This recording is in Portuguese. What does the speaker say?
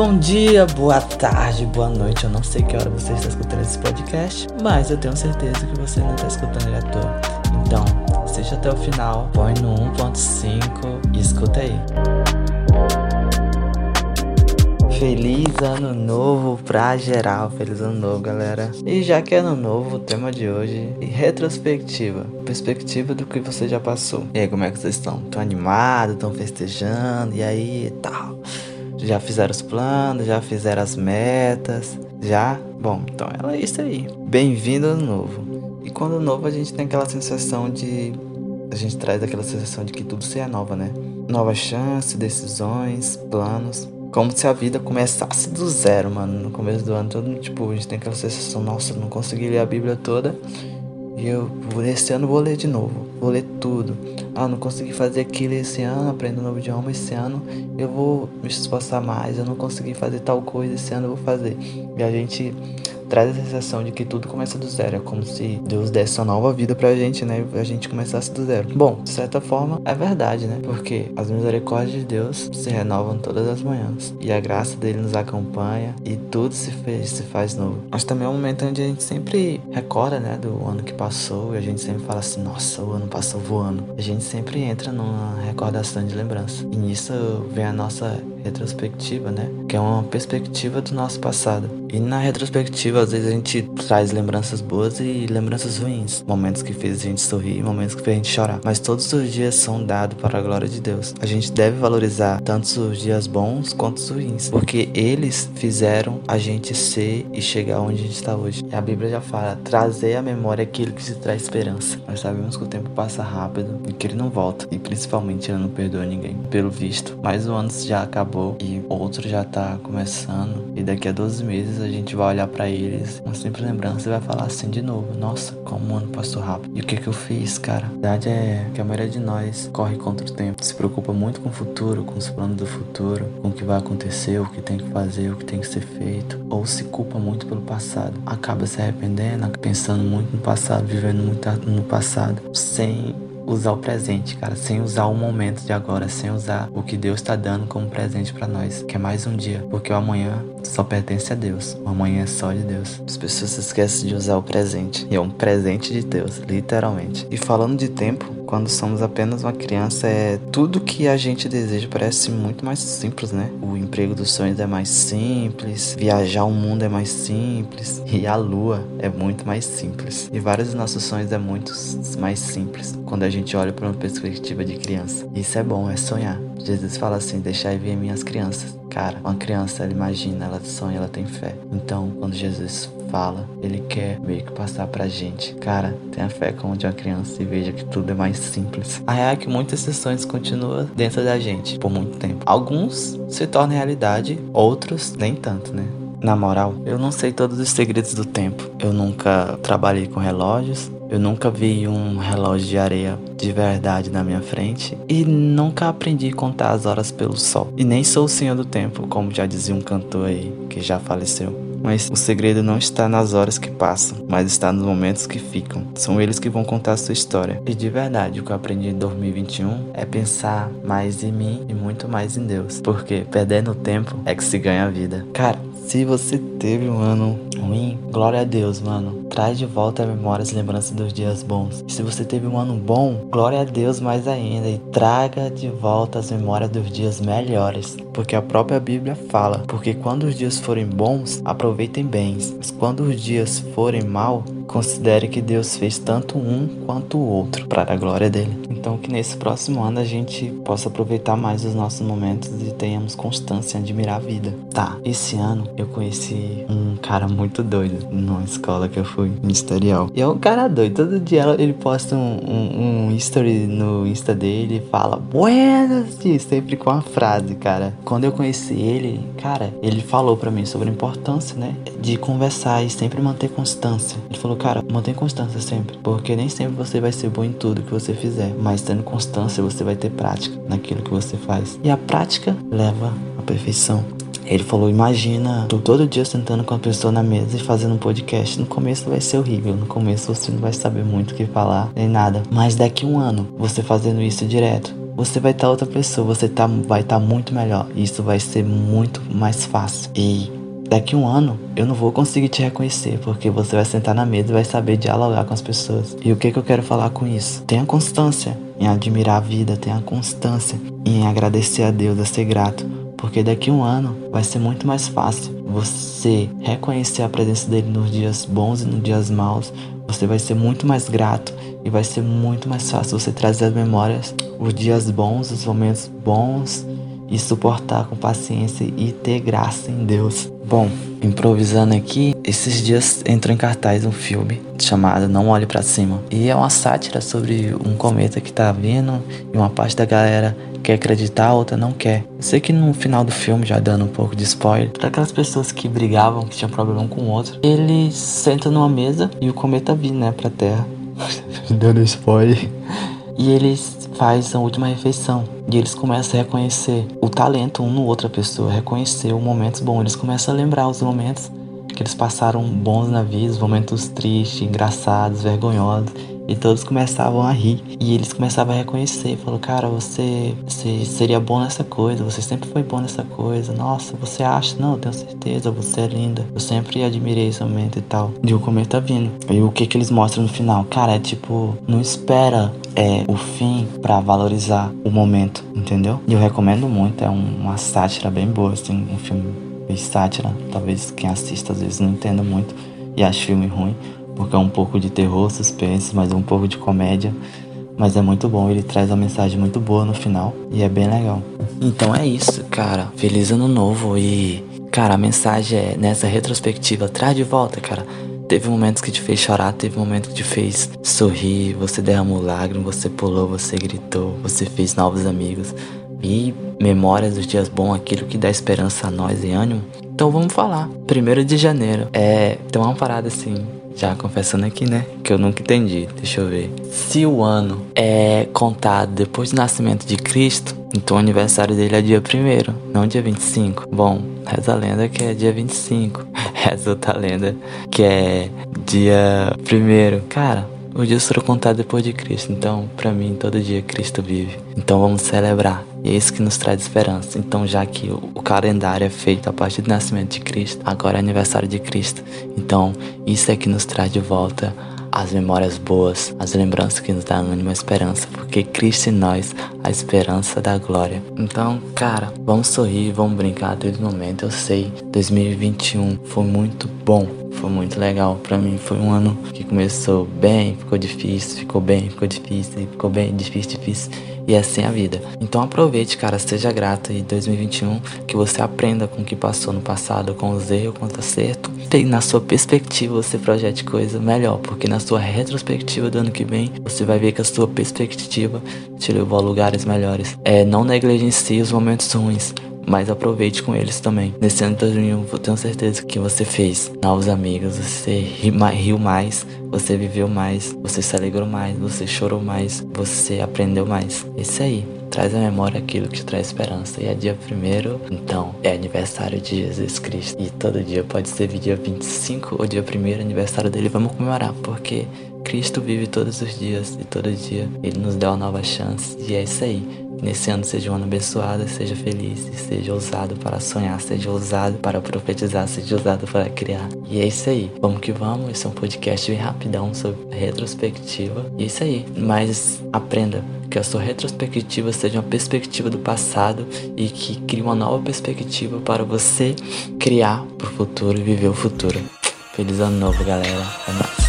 Bom dia, boa tarde, boa noite. Eu não sei que hora você está escutando esse podcast, mas eu tenho certeza que você não está escutando ele à toa. Então, assiste até o final, põe no 1.5 e escuta aí. Feliz ano novo pra geral, feliz ano novo, galera. E já que é ano novo, o tema de hoje é retrospectiva, perspectiva do que você já passou. E aí, como é que vocês estão? Estão animados, estão festejando, e aí tal? Já fizeram os planos, já fizeram as metas, já? Bom, então é isso aí. Bem-vindo ano novo. E quando novo a gente tem aquela sensação de a gente traz aquela sensação de que tudo se renova, né? Novas chances, decisões, planos. Como se a vida começasse do zero, mano. No começo do ano, todo tipo, a gente tem aquela sensação, nossa, não consegui ler a Bíblia toda. E eu, esse ano vou ler de novo, vou ler tudo. Ah, não consegui fazer aquilo esse ano, aprendo um novo idioma esse ano, eu vou me esforçar mais. Eu não consegui fazer tal coisa esse ano, eu vou fazer. E a gente traz a sensação de que tudo começa do zero. É como se Deus desse uma nova vida pra gente, né? E a gente começasse do zero. Bom, de certa forma, é verdade, né? Porque as misericórdias de Deus se renovam todas as manhãs. E a graça dele nos acompanha e tudo se, fez, se faz novo. Mas também é um momento onde a gente sempre recorda, né? Do ano que passou e a gente sempre fala assim: nossa, o ano passou voando. A gente sempre entra numa recordação de lembrança. E nisso vem a nossa retrospectiva, né? Que é uma perspectiva do nosso passado. E na retrospectiva, às vezes a gente traz lembranças boas e lembranças ruins. Momentos que fez a gente sorrir, momentos que fez a gente chorar. Mas todos os dias são dados para a glória de Deus. A gente deve valorizar tanto os dias bons quanto os ruins. Porque eles fizeram a gente ser e chegar onde a gente está hoje. E a Bíblia já fala: trazer à memória aquilo que se traz esperança. Nós sabemos que o tempo passa rápido e que ele não volta. E principalmente ele não perdoa ninguém. Pelo visto, mais um ano já acabou e outro já está começando. E daqui a 12 meses a gente vai olhar para eles, uma simples lembrança e vai falar assim de novo: Nossa, como o ano passou rápido. E o que que eu fiz, cara? A verdade é que a maioria de nós corre contra o tempo, se preocupa muito com o futuro, com os planos do futuro, com o que vai acontecer, o que tem que fazer, o que tem que ser feito, ou se culpa muito pelo passado. Acaba se arrependendo, pensando muito no passado, vivendo muito no passado, sem usar o presente, cara, sem usar o momento de agora, sem usar o que Deus está dando como presente para nós, que é mais um dia, porque o amanhã só pertence a Deus, o amanhã é só de Deus. As pessoas esquecem de usar o presente, e é um presente de Deus, literalmente. E falando de tempo, quando somos apenas uma criança, é tudo que a gente deseja parece muito mais simples, né? O emprego dos sonhos é mais simples, viajar o mundo é mais simples e a lua é muito mais simples. E vários dos nossos sonhos é muito mais simples quando a gente olha para uma perspectiva de criança. Isso é bom, é sonhar. Jesus fala assim: deixai vir minhas crianças. Cara, uma criança, ela imagina, ela sonha, ela tem fé. Então, quando Jesus fala, ele quer meio que passar pra gente. Cara, tenha fé como de uma criança e veja que tudo é mais simples. A real é que muitas sessões continuam dentro da gente por muito tempo. Alguns se tornam realidade, outros nem tanto, né? Na moral, eu não sei todos os segredos do tempo. Eu nunca trabalhei com relógios, eu nunca vi um relógio de areia de verdade na minha frente e nunca aprendi a contar as horas pelo sol. E nem sou o senhor do tempo, como já dizia um cantor aí que já faleceu. Mas o segredo não está nas horas que passam, mas está nos momentos que ficam. São eles que vão contar a sua história. E de verdade, o que eu aprendi em 2021 é pensar mais em mim e muito mais em Deus. Porque perdendo tempo é que se ganha a vida. Cara, se você teve um ano ruim, glória a Deus, mano. Traz de volta a memória as lembranças dos dias bons. E se você teve um ano bom, glória a Deus mais ainda. E traga de volta as memórias dos dias melhores. Porque a própria Bíblia fala: porque quando os dias forem bons, aproveitem bens. Mas quando os dias forem mal, considere que Deus fez tanto um quanto o outro para a glória dele. Então que nesse próximo ano a gente possa aproveitar mais os nossos momentos e tenhamos constância em admirar a vida. Tá, esse ano eu conheci um cara muito doido numa escola que eu fui, ministerial. E é um cara doido, todo dia ele posta um, um, um history no Insta dele e fala Buenas, sempre com a frase, cara. Quando eu conheci ele, cara, ele falou para mim sobre a importância, né, de conversar e sempre manter constância. Ele falou cara, mantém constância sempre, porque nem sempre você vai ser bom em tudo que você fizer, mas tendo constância você vai ter prática naquilo que você faz. E a prática leva à perfeição. Ele falou: Imagina tu todo dia sentando com a pessoa na mesa e fazendo um podcast. No começo vai ser horrível, no começo você não vai saber muito o que falar nem nada. Mas daqui um ano, você fazendo isso direto, você vai estar tá outra pessoa, você tá, vai estar tá muito melhor. Isso vai ser muito mais fácil. E daqui um ano eu não vou conseguir te reconhecer, porque você vai sentar na mesa e vai saber dialogar com as pessoas. E o que, que eu quero falar com isso? Tenha constância em admirar a vida, tenha constância em agradecer a Deus, a ser grato. Porque daqui um ano vai ser muito mais fácil você reconhecer a presença dele nos dias bons e nos dias maus. Você vai ser muito mais grato e vai ser muito mais fácil você trazer as memórias, os dias bons, os momentos bons e suportar com paciência e ter graça em Deus. Bom, improvisando aqui, esses dias entrou em cartaz um filme chamado Não Olhe para Cima. E é uma sátira sobre um cometa que tá vindo e uma parte da galera quer acreditar, a outra não quer. Eu sei que no final do filme, já dando um pouco de spoiler, para aquelas pessoas que brigavam, que tinham problema um com o outro, eles sentam numa mesa e o cometa vindo, né, pra Terra. dando spoiler. E eles fazem a última refeição. E eles começam a reconhecer o talento um no outra pessoa, reconhecer os momentos bons. Eles começam a lembrar os momentos que eles passaram bons na vida, os momentos tristes, engraçados, vergonhosos. E todos começavam a rir. E eles começavam a reconhecer. Falou, cara, você, você seria bom nessa coisa. Você sempre foi bom nessa coisa. Nossa, você acha? Não, eu tenho certeza. Você é linda. Eu sempre admirei esse momento e tal. E o cometa tá vindo. E o que que eles mostram no final? Cara, é tipo, não espera é o fim para valorizar o momento, entendeu? E eu recomendo muito, é uma sátira bem boa, assim, um filme bem sátira. Talvez quem assista às vezes não entenda muito e ache filme ruim, porque é um pouco de terror, suspense, mas um pouco de comédia. Mas é muito bom, ele traz uma mensagem muito boa no final e é bem legal. Então é isso, cara. Feliz ano novo e, cara, a mensagem é nessa retrospectiva, traz de volta, cara. Teve momentos que te fez chorar, teve momentos que te fez sorrir, você derramou lágrimas, você pulou, você gritou, você fez novos amigos. E memórias dos dias bons, aquilo que dá esperança a nós e ânimo. Então vamos falar. Primeiro de janeiro. É. Tem uma parada assim já confessando aqui, né? Que eu nunca entendi. Deixa eu ver. Se o ano é contado depois do nascimento de Cristo, então o aniversário dele é dia 1 não dia 25. Bom, reza a lenda que é dia 25. Reza outra lenda que é dia 1 Cara, os dias foram contados depois de Cristo, então para mim todo dia Cristo vive. Então vamos celebrar. E é isso que nos traz esperança. Então, já que o, calendário é feito a partir do nascimento de Cristo, agora é aniversário de Cristo. Então, isso é que nos traz de volta as memórias boas, as lembranças que nos dão uma esperança, porque Cristo em nós, a esperança da glória. Então, cara, vamos sorrir, vamos brincar desde o momento. Eu sei, 2021 foi muito bom, foi muito legal para mim. Foi um ano que começou bem, ficou difícil, ficou bem, ficou difícil, ficou bem, difícil, difícil. E assim é a vida. Então aproveite, cara, seja grato em 2021, que você aprenda com o que passou no passado, com os erros, com o acerto. E na sua perspectiva você projete coisa melhor, porque na sua retrospectiva do ano que vem, você vai ver que a sua perspectiva te levou a lugares melhores. É, não negligencie os momentos ruins mas aproveite com eles também. Nesse ano de 2021, eu tenho certeza que você fez novos amigos, você riu mais, você viveu mais, você se alegrou mais, você chorou mais, você aprendeu mais. Isso aí. Traz à memória aquilo que traz esperança. E é dia primeiro, então é aniversário de Jesus Cristo. E todo dia pode ser dia 25 ou dia primeiro aniversário dele. Vamos comemorar, porque Cristo vive todos os dias e todo dia ele nos dá uma nova chance. E é isso aí. Nesse ano seja um ano abençoado, seja feliz, seja ousado para sonhar, seja ousado para profetizar, seja ousado para criar. E é isso aí. Vamos que vamos. Esse é um podcast bem rapidão sobre retrospectiva. E é isso aí. Mas aprenda que a sua retrospectiva seja uma perspectiva do passado e que crie uma nova perspectiva para você criar para o futuro e viver o futuro. Feliz ano novo, galera. É nóis.